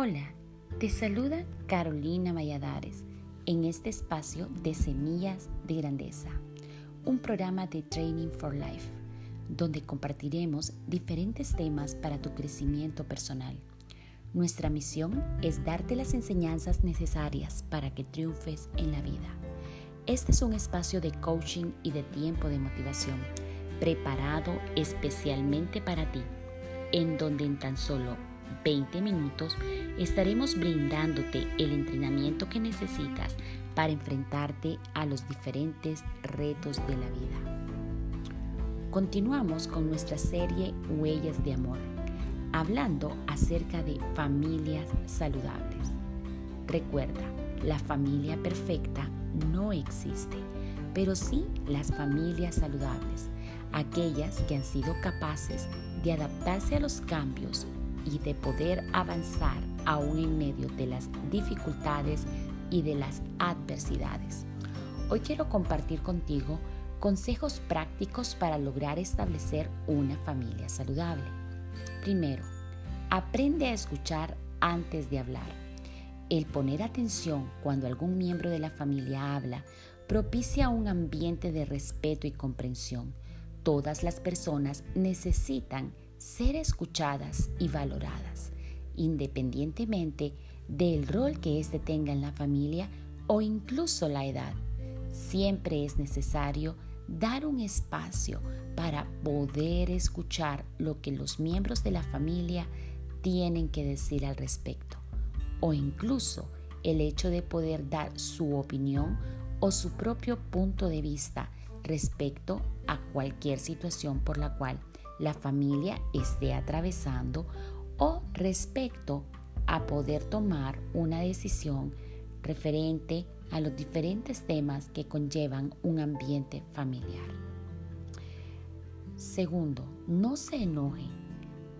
Hola, te saluda Carolina Valladares en este espacio de Semillas de Grandeza, un programa de Training for Life, donde compartiremos diferentes temas para tu crecimiento personal. Nuestra misión es darte las enseñanzas necesarias para que triunfes en la vida. Este es un espacio de coaching y de tiempo de motivación preparado especialmente para ti, en donde en tan solo 20 minutos estaremos brindándote el entrenamiento que necesitas para enfrentarte a los diferentes retos de la vida. Continuamos con nuestra serie Huellas de Amor, hablando acerca de familias saludables. Recuerda, la familia perfecta no existe, pero sí las familias saludables, aquellas que han sido capaces de adaptarse a los cambios y de poder avanzar aún en medio de las dificultades y de las adversidades. Hoy quiero compartir contigo consejos prácticos para lograr establecer una familia saludable. Primero, aprende a escuchar antes de hablar. El poner atención cuando algún miembro de la familia habla propicia un ambiente de respeto y comprensión. Todas las personas necesitan ser escuchadas y valoradas, independientemente del rol que éste tenga en la familia o incluso la edad. Siempre es necesario dar un espacio para poder escuchar lo que los miembros de la familia tienen que decir al respecto o incluso el hecho de poder dar su opinión o su propio punto de vista respecto a cualquier situación por la cual la familia esté atravesando o respecto a poder tomar una decisión referente a los diferentes temas que conllevan un ambiente familiar. Segundo, no se enoje,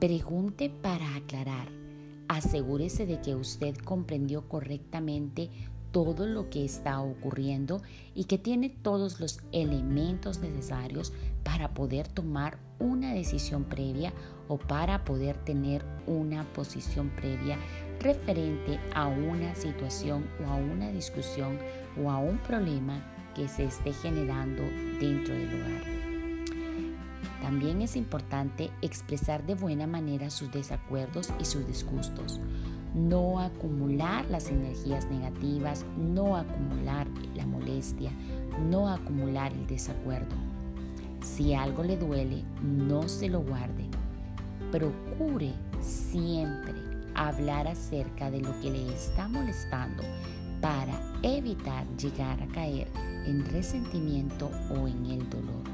pregunte para aclarar, asegúrese de que usted comprendió correctamente todo lo que está ocurriendo y que tiene todos los elementos necesarios para poder tomar una decisión previa o para poder tener una posición previa referente a una situación o a una discusión o a un problema que se esté generando dentro del hogar. También es importante expresar de buena manera sus desacuerdos y sus disgustos no acumular las energías negativas, no acumular la molestia, no acumular el desacuerdo. Si algo le duele, no se lo guarde. Procure siempre hablar acerca de lo que le está molestando para evitar llegar a caer en resentimiento o en el dolor.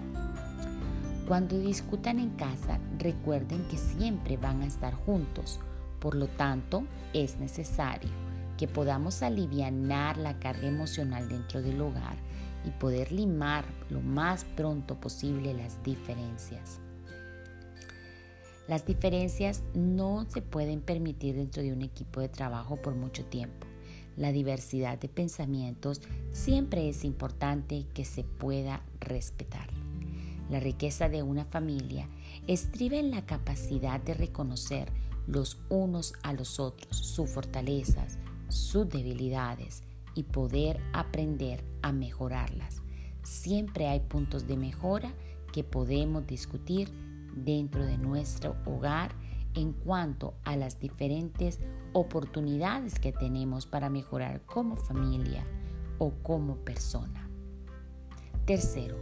Cuando discutan en casa, recuerden que siempre van a estar juntos por lo tanto, es necesario que podamos aliviar la carga emocional dentro del hogar y poder limar lo más pronto posible las diferencias. Las diferencias no se pueden permitir dentro de un equipo de trabajo por mucho tiempo. La diversidad de pensamientos siempre es importante que se pueda respetar. La riqueza de una familia estriba en la capacidad de reconocer los unos a los otros, sus fortalezas, sus debilidades y poder aprender a mejorarlas. Siempre hay puntos de mejora que podemos discutir dentro de nuestro hogar en cuanto a las diferentes oportunidades que tenemos para mejorar como familia o como persona. Tercero,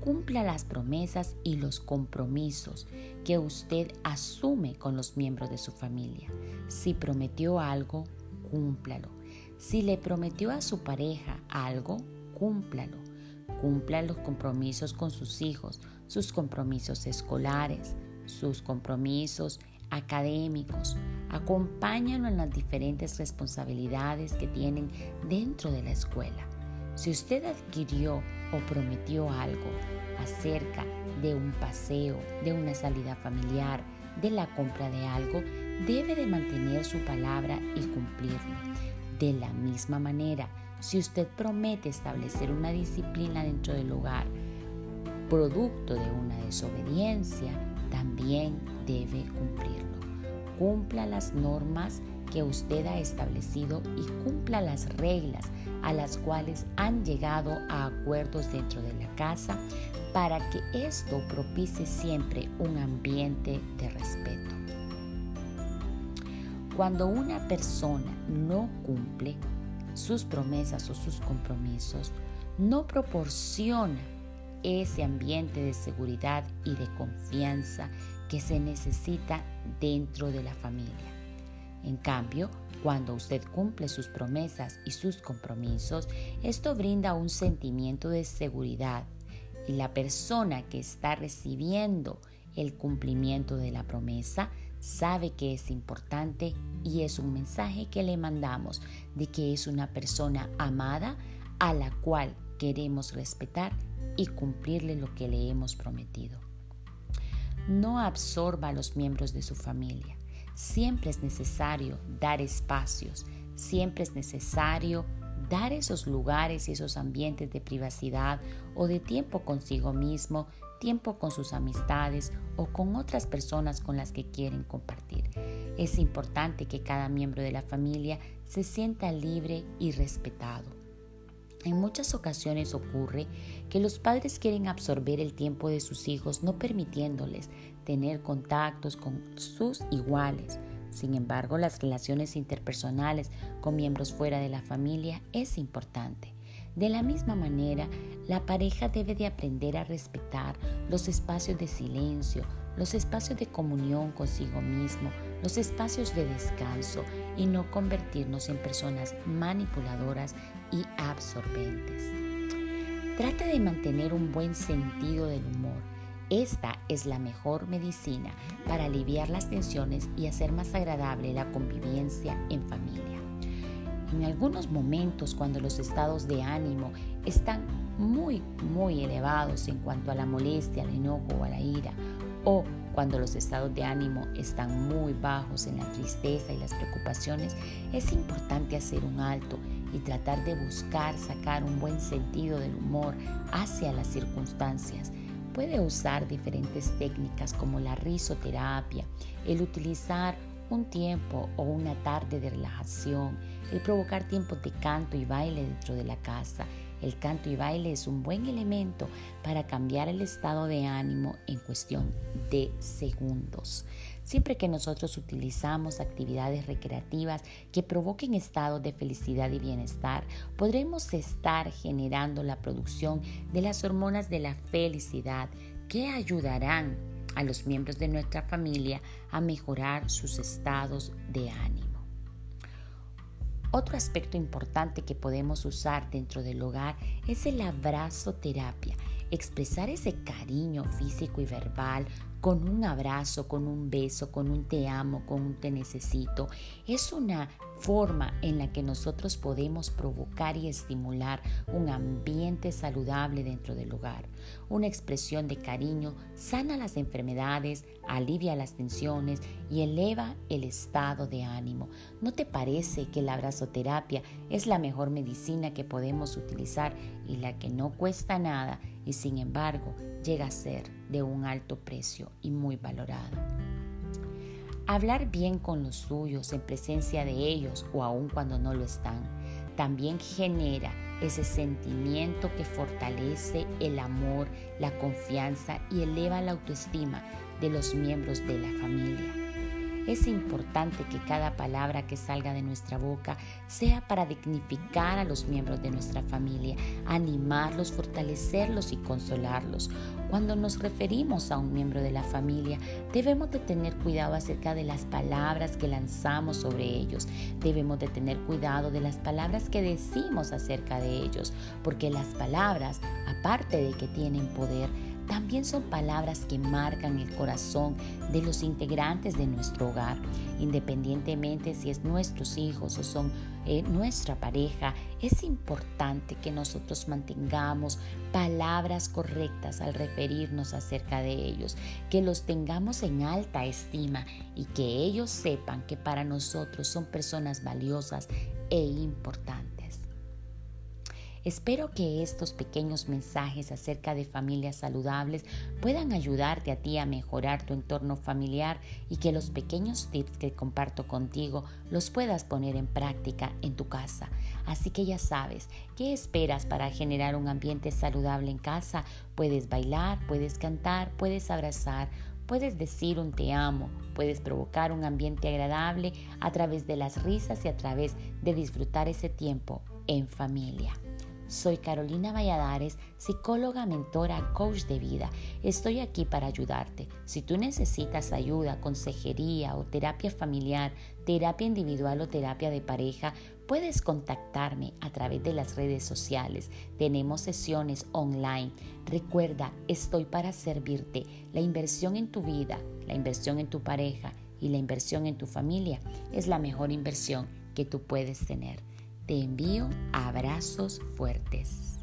cumpla las promesas y los compromisos que usted asume con los miembros de su familia. Si prometió algo, cúmplalo. Si le prometió a su pareja algo, cúmplalo. Cumpla los compromisos con sus hijos, sus compromisos escolares, sus compromisos académicos. Acompáñalo en las diferentes responsabilidades que tienen dentro de la escuela. Si usted adquirió o prometió algo acerca de un paseo, de una salida familiar, de la compra de algo, debe de mantener su palabra y cumplirlo. De la misma manera, si usted promete establecer una disciplina dentro del hogar, producto de una desobediencia, también debe cumplirlo. cumpla las normas que usted ha establecido y cumpla las reglas a las cuales han llegado a acuerdos dentro de la casa para que esto propicie siempre un ambiente de respeto. Cuando una persona no cumple sus promesas o sus compromisos, no proporciona ese ambiente de seguridad y de confianza que se necesita dentro de la familia. En cambio, cuando usted cumple sus promesas y sus compromisos, esto brinda un sentimiento de seguridad y la persona que está recibiendo el cumplimiento de la promesa sabe que es importante y es un mensaje que le mandamos de que es una persona amada a la cual queremos respetar y cumplirle lo que le hemos prometido. No absorba a los miembros de su familia. Siempre es necesario dar espacios, siempre es necesario dar esos lugares y esos ambientes de privacidad o de tiempo consigo mismo, tiempo con sus amistades o con otras personas con las que quieren compartir. Es importante que cada miembro de la familia se sienta libre y respetado. En muchas ocasiones ocurre que los padres quieren absorber el tiempo de sus hijos no permitiéndoles tener contactos con sus iguales. Sin embargo, las relaciones interpersonales con miembros fuera de la familia es importante. De la misma manera, la pareja debe de aprender a respetar los espacios de silencio, los espacios de comunión consigo mismo, los espacios de descanso y no convertirnos en personas manipuladoras y absorbentes. Trata de mantener un buen sentido del humor. Esta es la mejor medicina para aliviar las tensiones y hacer más agradable la convivencia en familia. En algunos momentos cuando los estados de ánimo están muy, muy elevados en cuanto a la molestia, al enojo o a la ira, o cuando los estados de ánimo están muy bajos en la tristeza y las preocupaciones, es importante hacer un alto y tratar de buscar sacar un buen sentido del humor hacia las circunstancias. Puede usar diferentes técnicas como la risoterapia, el utilizar un tiempo o una tarde de relajación, el provocar tiempos de canto y baile dentro de la casa, el canto y baile es un buen elemento para cambiar el estado de ánimo en cuestión de segundos. Siempre que nosotros utilizamos actividades recreativas que provoquen estados de felicidad y bienestar, podremos estar generando la producción de las hormonas de la felicidad que ayudarán a los miembros de nuestra familia a mejorar sus estados de ánimo. Otro aspecto importante que podemos usar dentro del hogar es el abrazo terapia. Expresar ese cariño físico y verbal con un abrazo, con un beso, con un te amo, con un te necesito, es una forma en la que nosotros podemos provocar y estimular un ambiente saludable dentro del hogar. Una expresión de cariño sana las enfermedades, alivia las tensiones y eleva el estado de ánimo. ¿No te parece que la abrazoterapia es la mejor medicina que podemos utilizar y la que no cuesta nada y sin embargo llega a ser de un alto precio y muy valorada? Hablar bien con los suyos en presencia de ellos o aun cuando no lo están, también genera ese sentimiento que fortalece el amor, la confianza y eleva la autoestima de los miembros de la familia. Es importante que cada palabra que salga de nuestra boca sea para dignificar a los miembros de nuestra familia, animarlos, fortalecerlos y consolarlos. Cuando nos referimos a un miembro de la familia, debemos de tener cuidado acerca de las palabras que lanzamos sobre ellos. Debemos de tener cuidado de las palabras que decimos acerca de ellos, porque las palabras, aparte de que tienen poder, también son palabras que marcan el corazón de los integrantes de nuestro hogar, independientemente si es nuestros hijos o son eh, nuestra pareja. Es importante que nosotros mantengamos palabras correctas al referirnos acerca de ellos, que los tengamos en alta estima y que ellos sepan que para nosotros son personas valiosas e importantes. Espero que estos pequeños mensajes acerca de familias saludables puedan ayudarte a ti a mejorar tu entorno familiar y que los pequeños tips que comparto contigo los puedas poner en práctica en tu casa. Así que ya sabes, ¿qué esperas para generar un ambiente saludable en casa? Puedes bailar, puedes cantar, puedes abrazar, Puedes decir un te amo, puedes provocar un ambiente agradable a través de las risas y a través de disfrutar ese tiempo en familia. Soy Carolina Valladares, psicóloga, mentora, coach de vida. Estoy aquí para ayudarte. Si tú necesitas ayuda, consejería o terapia familiar, terapia individual o terapia de pareja, puedes contactarme a través de las redes sociales. Tenemos sesiones online. Recuerda, estoy para servirte. La inversión en tu vida, la inversión en tu pareja y la inversión en tu familia es la mejor inversión que tú puedes tener. Te envío abrazos fuertes.